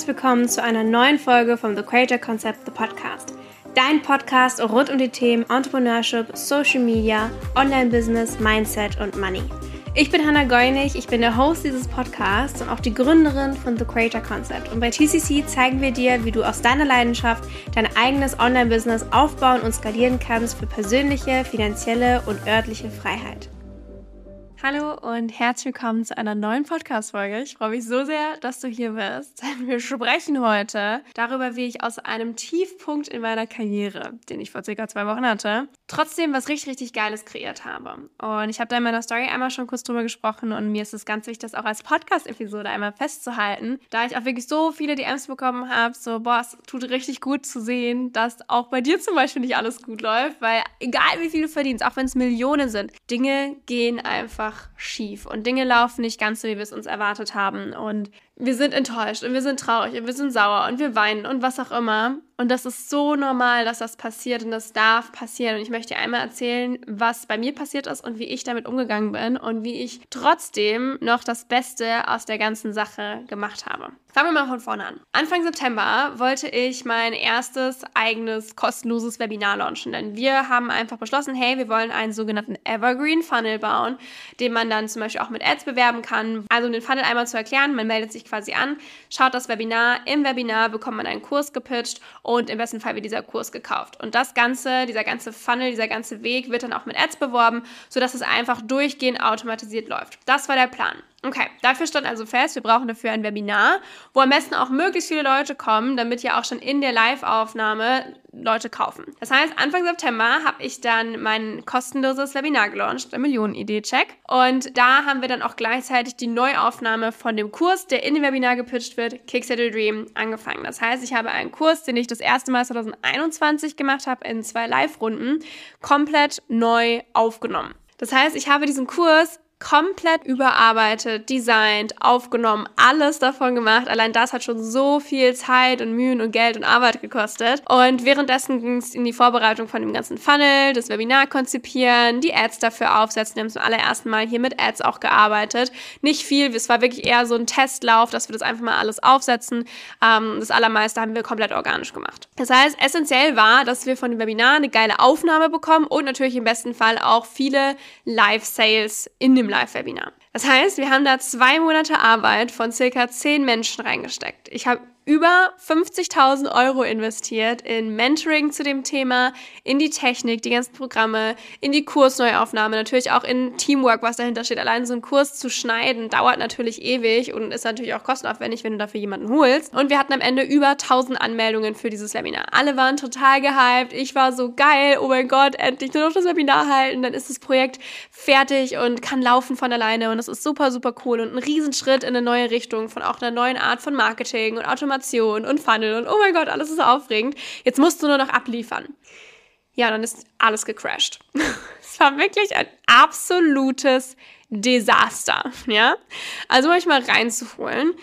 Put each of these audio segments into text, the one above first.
herzlich willkommen zu einer neuen Folge vom The Creator Concept, The Podcast. Dein Podcast rund um die Themen Entrepreneurship, Social Media, Online-Business, Mindset und Money. Ich bin Hannah Goinig, ich bin der Host dieses Podcasts und auch die Gründerin von The Creator Concept. Und bei TCC zeigen wir dir, wie du aus deiner Leidenschaft dein eigenes Online-Business aufbauen und skalieren kannst für persönliche, finanzielle und örtliche Freiheit. Hallo und herzlich willkommen zu einer neuen Podcast-Folge. Ich freue mich so sehr, dass du hier bist. Wir sprechen heute darüber, wie ich aus einem Tiefpunkt in meiner Karriere, den ich vor circa zwei Wochen hatte, trotzdem was richtig, richtig Geiles kreiert habe. Und ich habe da in meiner Story einmal schon kurz drüber gesprochen und mir ist es ganz wichtig, das auch als Podcast-Episode einmal festzuhalten, da ich auch wirklich so viele DMs bekommen habe, so, boah, es tut richtig gut zu sehen, dass auch bei dir zum Beispiel nicht alles gut läuft, weil egal wie viel du verdienst, auch wenn es Millionen sind, Dinge gehen einfach einfach schief und Dinge laufen nicht ganz so, wie wir es uns erwartet haben. Und wir sind enttäuscht und wir sind traurig und wir sind sauer und wir weinen und was auch immer. Und das ist so normal, dass das passiert und das darf passieren. Und ich möchte dir einmal erzählen, was bei mir passiert ist und wie ich damit umgegangen bin und wie ich trotzdem noch das Beste aus der ganzen Sache gemacht habe. Fangen wir mal von vorne an. Anfang September wollte ich mein erstes eigenes kostenloses Webinar launchen, denn wir haben einfach beschlossen, hey, wir wollen einen sogenannten Evergreen Funnel bauen, den man dann zum Beispiel auch mit Ads bewerben kann. Also um den Funnel einmal zu erklären, man meldet sich quasi an, schaut das Webinar. Im Webinar bekommt man einen Kurs gepitcht und im besten Fall wird dieser Kurs gekauft. Und das Ganze, dieser ganze Funnel, dieser ganze Weg wird dann auch mit Ads beworben, sodass es einfach durchgehend automatisiert läuft. Das war der Plan. Okay, dafür stand also fest, wir brauchen dafür ein Webinar, wo am besten auch möglichst viele Leute kommen, damit ja auch schon in der Live-Aufnahme Leute kaufen. Das heißt, Anfang September habe ich dann mein kostenloses Webinar gelauncht, der Millionen-Idee-Check. Und da haben wir dann auch gleichzeitig die Neuaufnahme von dem Kurs, der in dem Webinar gepitcht wird, Kickstart Your Dream, angefangen. Das heißt, ich habe einen Kurs, den ich das erste Mal 2021 gemacht habe, in zwei Live-Runden, komplett neu aufgenommen. Das heißt, ich habe diesen Kurs komplett überarbeitet, designt, aufgenommen, alles davon gemacht. Allein das hat schon so viel Zeit und Mühen und Geld und Arbeit gekostet. Und währenddessen ging es in die Vorbereitung von dem ganzen Funnel, das Webinar konzipieren, die Ads dafür aufsetzen. Wir haben zum allerersten Mal hier mit Ads auch gearbeitet. Nicht viel, es war wirklich eher so ein Testlauf, dass wir das einfach mal alles aufsetzen. Ähm, das allermeiste haben wir komplett organisch gemacht. Das heißt, essentiell war, dass wir von dem Webinar eine geile Aufnahme bekommen und natürlich im besten Fall auch viele Live-Sales in dem Live-Webinar. Das heißt, wir haben da zwei Monate Arbeit von circa zehn Menschen reingesteckt. Ich habe über 50.000 Euro investiert in Mentoring zu dem Thema, in die Technik, die ganzen Programme, in die Kursneuaufnahme, natürlich auch in Teamwork, was dahinter steht. Allein so einen Kurs zu schneiden dauert natürlich ewig und ist natürlich auch kostenaufwendig, wenn du dafür jemanden holst. Und wir hatten am Ende über 1000 Anmeldungen für dieses Webinar. Alle waren total gehypt. Ich war so geil. Oh mein Gott, endlich nur noch das Webinar halten. Dann ist das Projekt fertig und kann laufen von alleine. Und das ist super, super cool und ein Riesenschritt in eine neue Richtung von auch einer neuen Art von Marketing und Automation Automation und Funnel und oh mein Gott, alles ist aufregend. Jetzt musst du nur noch abliefern. Ja, dann ist alles gecrashed. es war wirklich ein absolutes Desaster, ja? Also um euch mal reinzuholen,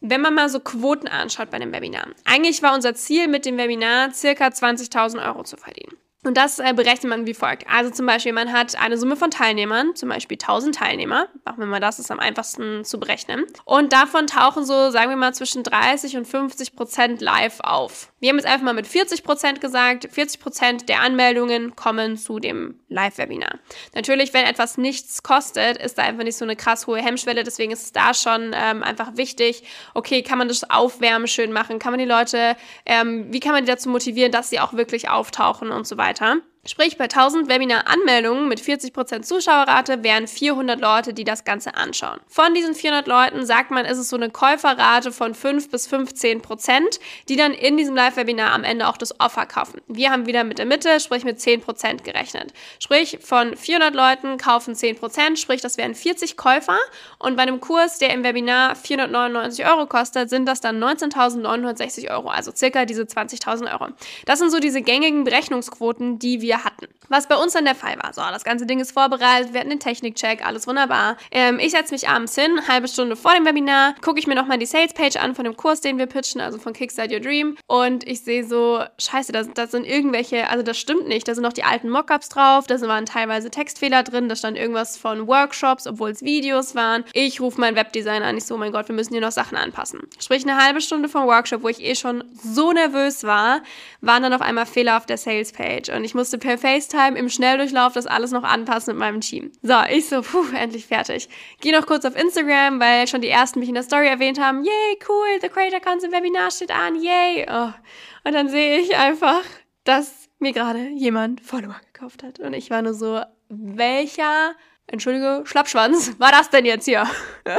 wenn man mal so Quoten anschaut bei dem Webinar. Eigentlich war unser Ziel mit dem Webinar circa 20.000 Euro zu verdienen. Und das äh, berechnet man wie folgt. Also zum Beispiel, man hat eine Summe von Teilnehmern, zum Beispiel 1000 Teilnehmer. Machen wir mal das, ist am einfachsten zu berechnen. Und davon tauchen so, sagen wir mal, zwischen 30 und 50 Prozent live auf. Wir haben jetzt einfach mal mit 40 Prozent gesagt, 40 Prozent der Anmeldungen kommen zu dem Live-Webinar. Natürlich, wenn etwas nichts kostet, ist da einfach nicht so eine krass hohe Hemmschwelle. Deswegen ist es da schon ähm, einfach wichtig, okay, kann man das Aufwärmen schön machen? Kann man die Leute, ähm, wie kann man die dazu motivieren, dass sie auch wirklich auftauchen und so weiter? Weiter. Sprich, bei 1000 Webinar-Anmeldungen mit 40% Zuschauerrate wären 400 Leute, die das Ganze anschauen. Von diesen 400 Leuten sagt man, ist es so eine Käuferrate von 5 bis 15%, die dann in diesem Live-Webinar am Ende auch das Offer kaufen. Wir haben wieder mit der Mitte, sprich mit 10% gerechnet. Sprich, von 400 Leuten kaufen 10%, sprich, das wären 40 Käufer. Und bei einem Kurs, der im Webinar 499 Euro kostet, sind das dann 19.960 Euro, also circa diese 20.000 Euro. Das sind so diese gängigen Berechnungsquoten, die wir wir hatten. Was bei uns dann der Fall war. So, das ganze Ding ist vorbereitet, wir hatten den Technikcheck, alles wunderbar. Ähm, ich setze mich abends hin, halbe Stunde vor dem Webinar, gucke ich mir nochmal die Sales-Page an von dem Kurs, den wir pitchen, also von Kickstart Your Dream. Und ich sehe so, scheiße, da, da sind irgendwelche, also das stimmt nicht, da sind noch die alten Mockups drauf, da waren teilweise Textfehler drin, da stand irgendwas von Workshops, obwohl es Videos waren. Ich rufe meinen Webdesigner an, ich so, oh mein Gott, wir müssen hier noch Sachen anpassen. Sprich, eine halbe Stunde vom Workshop, wo ich eh schon so nervös war, waren dann auf einmal Fehler auf der Sales-Page. Und ich musste per FaceTime im Schnelldurchlauf das alles noch anpassen mit meinem Team. So, ich so, puh, endlich fertig. Geh noch kurz auf Instagram, weil schon die ersten mich in der Story erwähnt haben. Yay, cool, The Creator Concept Webinar steht an, yay. Oh. Und dann sehe ich einfach, dass mir gerade jemand Follower gekauft hat. Und ich war nur so, welcher Entschuldige, Schlappschwanz, war das denn jetzt hier?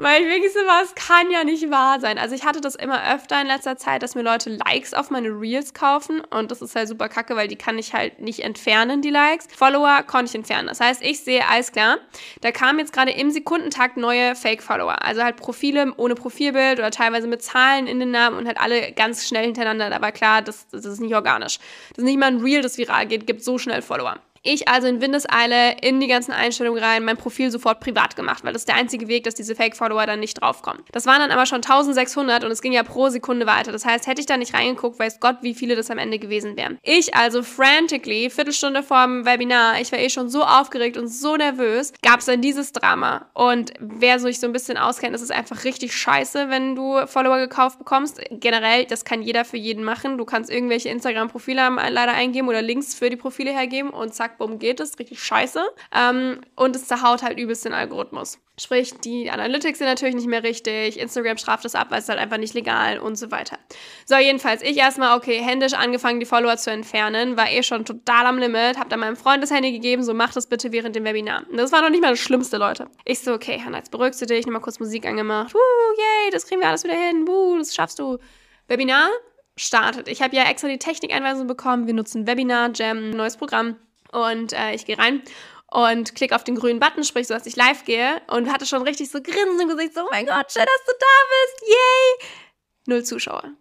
Weil ich wirklich so war, es kann ja nicht wahr sein. Also ich hatte das immer öfter in letzter Zeit, dass mir Leute Likes auf meine Reels kaufen und das ist halt super kacke, weil die kann ich halt nicht entfernen, die Likes. Follower konnte ich entfernen. Das heißt, ich sehe, alles klar, da kamen jetzt gerade im Sekundentakt neue Fake-Follower. Also halt Profile ohne Profilbild oder teilweise mit Zahlen in den Namen und halt alle ganz schnell hintereinander. Da war klar, das, das ist nicht organisch. Das ist nicht mal ein Reel, das viral geht, gibt so schnell Follower. Ich also in Windeseile in die ganzen Einstellungen rein, mein Profil sofort privat gemacht, weil das ist der einzige Weg, dass diese Fake-Follower dann nicht draufkommen. Das waren dann aber schon 1600 und es ging ja pro Sekunde weiter. Das heißt, hätte ich da nicht reingeguckt, weiß Gott, wie viele das am Ende gewesen wären. Ich also frantically, Viertelstunde vor dem Webinar, ich war eh schon so aufgeregt und so nervös, gab es dann dieses Drama. Und wer sich so ein bisschen auskennt, ist es einfach richtig scheiße, wenn du Follower gekauft bekommst. Generell, das kann jeder für jeden machen. Du kannst irgendwelche Instagram-Profile leider eingeben oder Links für die Profile hergeben und zack, worum geht es, richtig scheiße. Ähm, und es zerhaut halt übelst den Algorithmus. Sprich, die Analytics sind natürlich nicht mehr richtig, Instagram straft das ab, weil es halt einfach nicht legal und so weiter. So, jedenfalls, ich erstmal, okay, händisch angefangen, die Follower zu entfernen, war eh schon total am Limit, hab dann meinem Freund das Handy gegeben, so mach das bitte während dem Webinar. Und das war noch nicht mal das Schlimmste, Leute. Ich so, okay, Hannah, jetzt beruhigst du dich, nochmal kurz Musik angemacht, wuh, yay, das kriegen wir alles wieder hin, wuh, das schaffst du. Webinar startet. Ich habe ja extra die Technikeinweisung bekommen, wir nutzen Webinar Jam, neues Programm. Und äh, ich gehe rein und klicke auf den grünen Button, sprich so, dass ich live gehe und hatte schon richtig so Grinsen im Gesicht, so, oh mein Gott, schön, dass du da bist, yay! Null Zuschauer.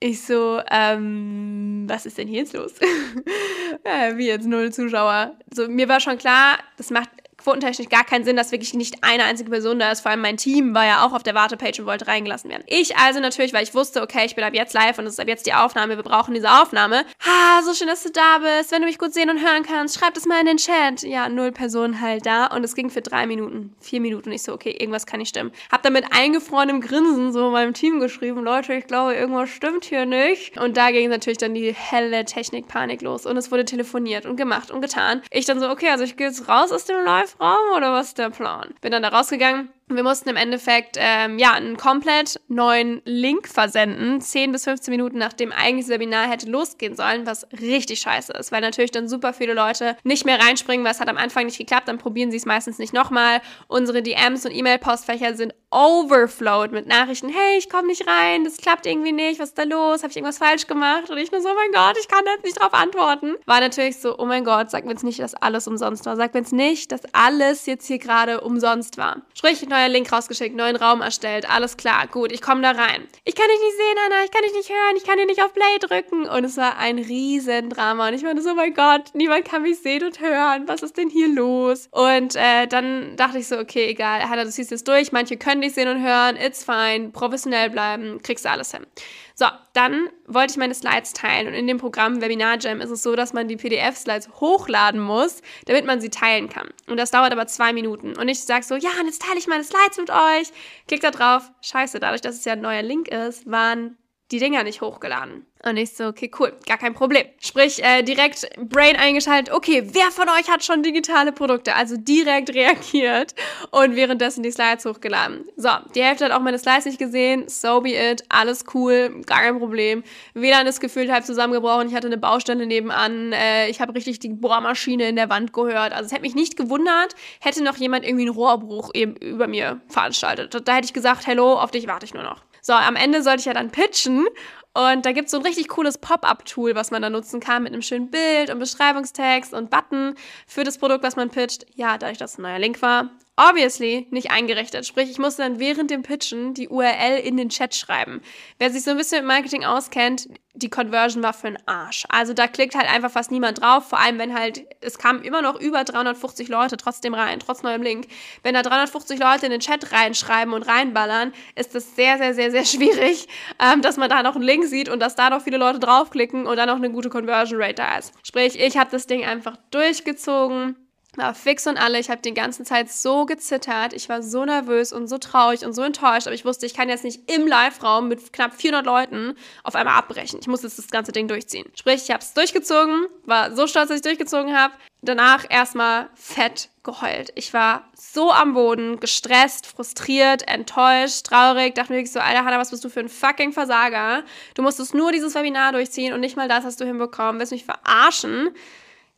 Ich so, ähm, was ist denn hier jetzt los? äh, wie jetzt null Zuschauer? So, mir war schon klar, das macht quotentechnisch gar keinen Sinn, dass wirklich nicht eine einzige Person da ist. Vor allem mein Team war ja auch auf der Wartepage und wollte reingelassen werden. Ich also natürlich, weil ich wusste, okay, ich bin ab jetzt live und es ist ab jetzt die Aufnahme, wir brauchen diese Aufnahme. Ha, so schön, dass du da bist. Wenn du mich gut sehen und hören kannst, schreib das mal in den Chat. Ja, null Personen halt da und es ging für drei Minuten, vier Minuten. Ich so, okay, irgendwas kann nicht stimmen. Hab dann mit eingefrorenem Grinsen so meinem Team geschrieben, Leute, ich glaube, irgendwas stimmt hier nicht. Und da ging natürlich dann die helle Technikpanik los und es wurde telefoniert und gemacht und getan. Ich dann so, okay, also ich gehe jetzt raus aus dem Live Raum oder was ist der Plan? Bin dann da rausgegangen. Wir mussten im Endeffekt ähm, ja einen komplett neuen Link versenden, 10 bis 15 Minuten nachdem eigentlich das Webinar hätte losgehen sollen, was richtig scheiße ist, weil natürlich dann super viele Leute nicht mehr reinspringen, weil es hat am Anfang nicht geklappt, dann probieren sie es meistens nicht nochmal. Unsere DMs und E-Mail-Postfächer sind overflowed mit Nachrichten, hey, ich komme nicht rein, das klappt irgendwie nicht, was ist da los, habe ich irgendwas falsch gemacht? Und ich nur so, oh mein Gott, ich kann jetzt nicht drauf antworten. War natürlich so, oh mein Gott, sag mir jetzt nicht, dass alles umsonst war, sag mir jetzt nicht, dass alles jetzt hier gerade umsonst war. Sprich, neuer Link rausgeschickt, neuen Raum erstellt, alles klar, gut, ich komme da rein. Ich kann dich nicht sehen, Anna, ich kann dich nicht hören, ich kann dir nicht auf Play drücken. Und es war ein riesen Drama. Und ich meine so, oh mein Gott, niemand kann mich sehen und hören. Was ist denn hier los? Und äh, dann dachte ich so, okay, egal, Hannah, du ziehst jetzt durch. Manche können dich sehen und hören, it's fine, professionell bleiben, kriegst du alles hin. So, dann wollte ich meine Slides teilen und in dem Programm Webinar Jam ist es so, dass man die PDF-Slides hochladen muss, damit man sie teilen kann. Und das dauert aber zwei Minuten. Und ich sage so, ja, und jetzt teile ich meine Slides mit euch. Klick da drauf. Scheiße, dadurch, dass es ja ein neuer Link ist, waren die Dinger nicht hochgeladen. Und ich so, okay, cool, gar kein Problem. Sprich, äh, direkt Brain eingeschaltet, okay, wer von euch hat schon digitale Produkte? Also direkt reagiert und währenddessen die Slides hochgeladen. So, die Hälfte hat auch meine Slides nicht gesehen, so be it, alles cool, gar kein Problem. WLAN ist gefühlt halb zusammengebrochen, ich hatte eine Baustelle nebenan, äh, ich habe richtig die Bohrmaschine in der Wand gehört. Also es hätte mich nicht gewundert, hätte noch jemand irgendwie einen Rohrbruch eben über mir veranstaltet. Da hätte ich gesagt, hello, auf dich warte ich nur noch. So, am Ende sollte ich ja dann pitchen und da gibt es so ein richtig cooles Pop-up-Tool, was man da nutzen kann mit einem schönen Bild und Beschreibungstext und Button für das Produkt, was man pitcht. Ja, dadurch, dass es ein neuer Link war, obviously nicht eingerichtet. Sprich, ich musste dann während dem Pitchen die URL in den Chat schreiben. Wer sich so ein bisschen mit Marketing auskennt, die Conversion war für den Arsch. Also da klickt halt einfach fast niemand drauf, vor allem wenn halt, es kamen immer noch über 350 Leute trotzdem rein, trotz neuem Link. Wenn da 350 Leute in den Chat reinschreiben und reinballern, ist das sehr, sehr, sehr, sehr schwierig, ähm, dass man da noch einen Link sieht und dass da noch viele Leute draufklicken und dann noch eine gute Conversion Rate da ist. Sprich, ich habe das Ding einfach durchgezogen war fix und alle. Ich habe die ganze Zeit so gezittert. Ich war so nervös und so traurig und so enttäuscht. Aber ich wusste, ich kann jetzt nicht im Live-Raum mit knapp 400 Leuten auf einmal abbrechen. Ich muss jetzt das ganze Ding durchziehen. Sprich, ich habe es durchgezogen, war so stolz, dass ich durchgezogen habe. Danach erstmal fett geheult. Ich war so am Boden, gestresst, frustriert, enttäuscht, traurig. Dachte mir wirklich so, Alter Hanna, was bist du für ein fucking Versager? Du musstest nur dieses Webinar durchziehen und nicht mal das hast du hinbekommen. Willst mich verarschen?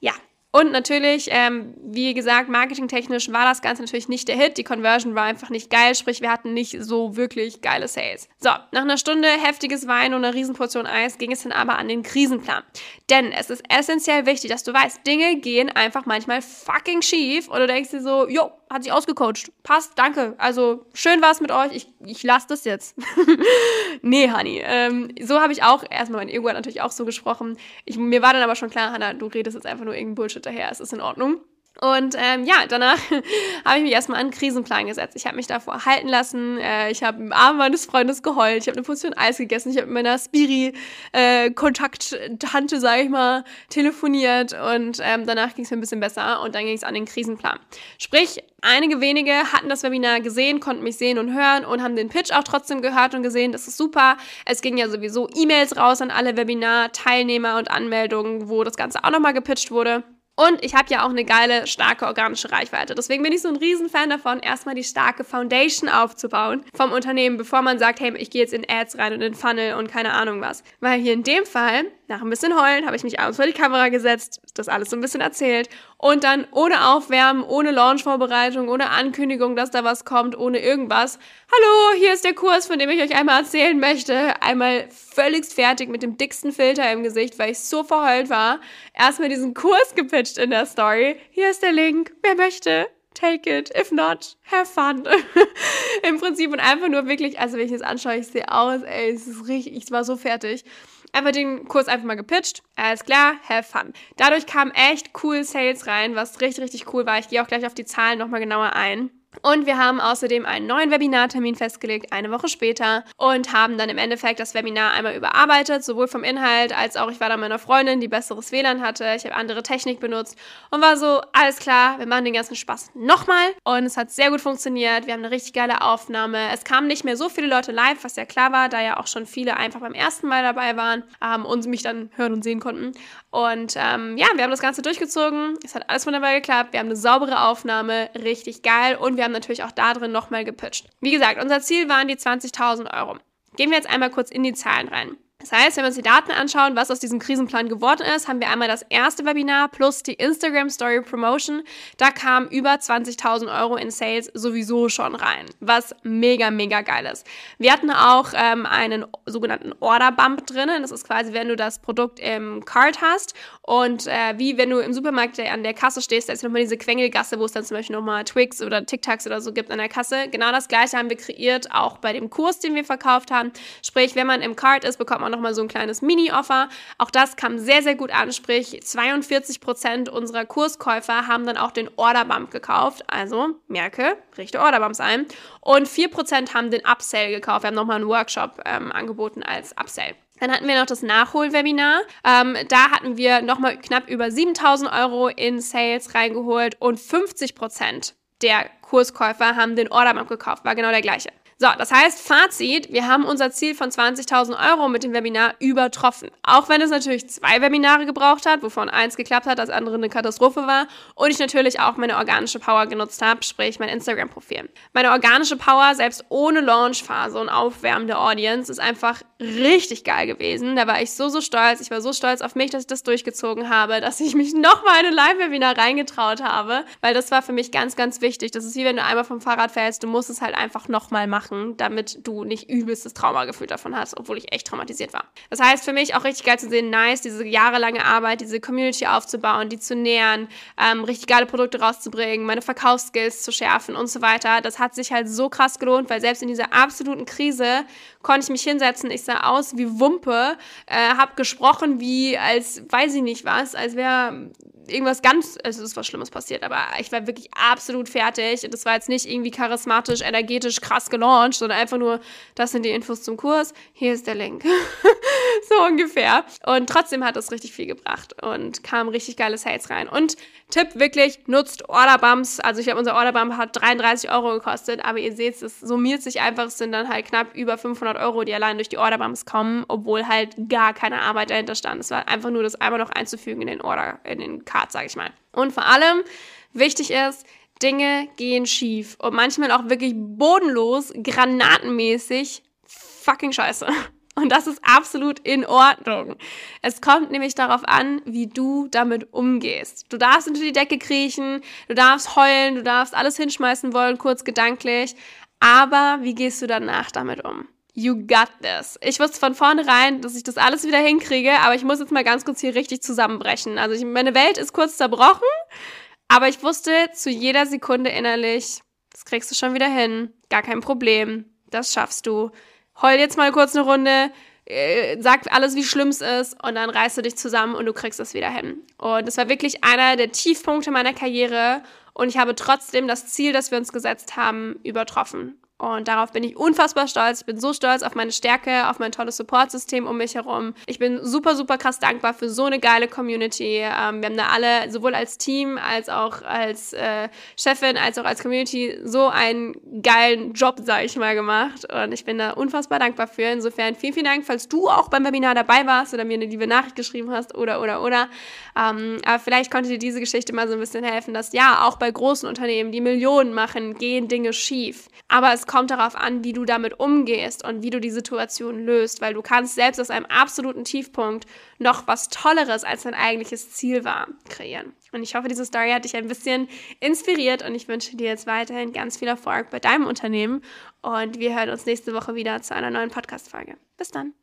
Ja, und natürlich, ähm, wie gesagt, marketingtechnisch war das Ganze natürlich nicht der Hit. Die Conversion war einfach nicht geil, sprich, wir hatten nicht so wirklich geile Sales. So, nach einer Stunde heftiges Wein und einer Riesenportion Eis ging es dann aber an den Krisenplan. Denn es ist essentiell wichtig, dass du weißt, Dinge gehen einfach manchmal fucking schief und du denkst dir so, jo, hat sich ausgecoacht. Passt, danke. Also schön war es mit euch. Ich, ich lasse das jetzt. nee, Honey. Ähm, so habe ich auch, erstmal mein Ego hat natürlich auch so gesprochen. Ich, mir war dann aber schon klar, Hannah, du redest jetzt einfach nur irgendein Bullshit daher. Es ist in Ordnung. Und ähm, ja, danach habe ich mich erstmal an einen Krisenplan gesetzt. Ich habe mich davor halten lassen. Äh, ich habe im Arm meines Freundes geheult. Ich habe eine Portion Eis gegessen. Ich habe mit meiner Spiri-Kontakttante, äh, sage ich mal, telefoniert. Und ähm, danach ging es mir ein bisschen besser. Und dann ging es an den Krisenplan. Sprich, einige wenige hatten das Webinar gesehen, konnten mich sehen und hören und haben den Pitch auch trotzdem gehört und gesehen. Das ist super. Es ging ja sowieso E-Mails raus an alle Webinar-Teilnehmer und Anmeldungen, wo das Ganze auch nochmal gepitcht wurde. Und ich habe ja auch eine geile, starke organische Reichweite. Deswegen bin ich so ein Riesenfan davon, erstmal die starke Foundation aufzubauen vom Unternehmen, bevor man sagt, hey, ich gehe jetzt in Ads rein und in Funnel und keine Ahnung was. Weil hier in dem Fall, nach ein bisschen Heulen, habe ich mich abends vor die Kamera gesetzt, das alles so ein bisschen erzählt und dann ohne Aufwärmen, ohne Launchvorbereitung, ohne Ankündigung, dass da was kommt, ohne irgendwas. Hallo, hier ist der Kurs, von dem ich euch einmal erzählen möchte. Einmal völligst fertig mit dem dicksten Filter im Gesicht, weil ich so verheult war. Erstmal diesen Kurs gepitcht in der Story. Hier ist der Link. Wer möchte? Take it. If not, have fun. Im Prinzip und einfach nur wirklich, also wenn ich das anschaue, ich sehe aus, ey, es ist richtig, ich war so fertig einfach den Kurs einfach mal gepitcht. Alles klar, have fun. Dadurch kamen echt cool Sales rein, was richtig, richtig cool war. Ich gehe auch gleich auf die Zahlen nochmal genauer ein. Und wir haben außerdem einen neuen Webinartermin festgelegt, eine Woche später, und haben dann im Endeffekt das Webinar einmal überarbeitet, sowohl vom Inhalt als auch ich war da meiner Freundin, die besseres WLAN hatte. Ich habe andere Technik benutzt und war so, alles klar, wir machen den ganzen Spaß nochmal. Und es hat sehr gut funktioniert. Wir haben eine richtig geile Aufnahme. Es kamen nicht mehr so viele Leute live, was ja klar war, da ja auch schon viele einfach beim ersten Mal dabei waren ähm, und mich dann hören und sehen konnten. Und ähm, ja, wir haben das Ganze durchgezogen. Es hat alles wunderbar geklappt. Wir haben eine saubere Aufnahme, richtig geil. Und wir haben natürlich auch da drin nochmal gepitcht. Wie gesagt, unser Ziel waren die 20.000 Euro. Gehen wir jetzt einmal kurz in die Zahlen rein. Das heißt, wenn wir uns die Daten anschauen, was aus diesem Krisenplan geworden ist, haben wir einmal das erste Webinar plus die Instagram Story Promotion. Da kamen über 20.000 Euro in Sales sowieso schon rein, was mega, mega geil ist. Wir hatten auch ähm, einen sogenannten Order Bump drinnen. Das ist quasi, wenn du das Produkt im Card hast und äh, wie wenn du im Supermarkt an der Kasse stehst, da ist nochmal diese Quengelgasse, wo es dann zum Beispiel nochmal Twix oder TikToks oder so gibt an der Kasse. Genau das gleiche haben wir kreiert, auch bei dem Kurs, den wir verkauft haben. Sprich, wenn man im Card ist, bekommt man nochmal so ein kleines Mini-Offer. Auch das kam sehr, sehr gut an. Sprich, 42 Prozent unserer Kurskäufer haben dann auch den Orderbump gekauft. Also, merke, richte Orderbumps ein. Und 4 Prozent haben den Upsell gekauft. Wir haben nochmal einen Workshop ähm, angeboten als Upsell. Dann hatten wir noch das Nachholwebinar. Ähm, da hatten wir nochmal knapp über 7000 Euro in Sales reingeholt und 50 Prozent der Kurskäufer haben den Orderbump gekauft. War genau der gleiche. So, das heißt, Fazit, wir haben unser Ziel von 20.000 Euro mit dem Webinar übertroffen. Auch wenn es natürlich zwei Webinare gebraucht hat, wovon eins geklappt hat, das andere eine Katastrophe war. Und ich natürlich auch meine organische Power genutzt habe, sprich mein Instagram-Profil. Meine organische Power, selbst ohne Launchphase und Aufwärmen der Audience, ist einfach richtig geil gewesen. Da war ich so, so stolz. Ich war so stolz auf mich, dass ich das durchgezogen habe, dass ich mich nochmal in ein Live-Webinar reingetraut habe, weil das war für mich ganz, ganz wichtig. Das ist wie wenn du einmal vom Fahrrad fällst, du musst es halt einfach nochmal machen machen, damit du nicht übelstes Traumagefühl davon hast, obwohl ich echt traumatisiert war. Das heißt für mich auch richtig geil zu sehen, nice, diese jahrelange Arbeit, diese Community aufzubauen, die zu nähern, ähm, richtig geile Produkte rauszubringen, meine Verkaufsskills zu schärfen und so weiter. Das hat sich halt so krass gelohnt, weil selbst in dieser absoluten Krise konnte ich mich hinsetzen. Ich sah aus wie Wumpe, äh, habe gesprochen wie als weiß ich nicht was, als wäre irgendwas ganz, also es ist was Schlimmes passiert, aber ich war wirklich absolut fertig. Und das war jetzt nicht irgendwie charismatisch, energetisch, krass gelauncht, sondern einfach nur, das sind die Infos zum Kurs, hier ist der Link. so ungefähr. Und trotzdem hat das richtig viel gebracht und kam richtig geile Sales rein. Und Tipp wirklich, nutzt Orderbumps. Also ich habe unser Orderbump hat 33 Euro gekostet, aber ihr seht, es summiert sich einfach, es sind dann halt knapp über 500 Euro, die allein durch die Orderbumps kommen, obwohl halt gar keine Arbeit dahinter stand. Es war einfach nur das einmal noch einzufügen in den Order, in den Card, sage ich mal. Und vor allem, wichtig ist, Dinge gehen schief und manchmal auch wirklich bodenlos, granatenmäßig fucking scheiße. Und das ist absolut in Ordnung. Es kommt nämlich darauf an, wie du damit umgehst. Du darfst unter die Decke kriechen, du darfst heulen, du darfst alles hinschmeißen wollen, kurz gedanklich. Aber wie gehst du danach damit um? You got this. Ich wusste von vornherein, dass ich das alles wieder hinkriege, aber ich muss jetzt mal ganz kurz hier richtig zusammenbrechen. Also ich, meine Welt ist kurz zerbrochen, aber ich wusste zu jeder Sekunde innerlich, das kriegst du schon wieder hin, gar kein Problem, das schaffst du. Heul jetzt mal kurz eine Runde, äh, sag alles, wie schlimm es ist und dann reißt du dich zusammen und du kriegst es wieder hin. Und das war wirklich einer der Tiefpunkte meiner Karriere. Und ich habe trotzdem das Ziel, das wir uns gesetzt haben, übertroffen. Und darauf bin ich unfassbar stolz. Ich bin so stolz auf meine Stärke, auf mein tolles Supportsystem um mich herum. Ich bin super, super krass dankbar für so eine geile Community. Ähm, wir haben da alle, sowohl als Team, als auch als äh, Chefin, als auch als Community, so einen geilen Job, sag ich mal, gemacht. Und ich bin da unfassbar dankbar für. Insofern vielen, vielen Dank, falls du auch beim Webinar dabei warst oder mir eine liebe Nachricht geschrieben hast oder, oder, oder. Ähm, aber vielleicht konnte dir diese Geschichte mal so ein bisschen helfen, dass ja, auch bei großen Unternehmen, die Millionen machen, gehen Dinge schief. Aber kommt darauf an, wie du damit umgehst und wie du die Situation löst, weil du kannst selbst aus einem absoluten Tiefpunkt noch was Tolleres als dein eigentliches Ziel war kreieren. Und ich hoffe, diese Story hat dich ein bisschen inspiriert und ich wünsche dir jetzt weiterhin ganz viel Erfolg bei deinem Unternehmen und wir hören uns nächste Woche wieder zu einer neuen Podcast-Folge. Bis dann.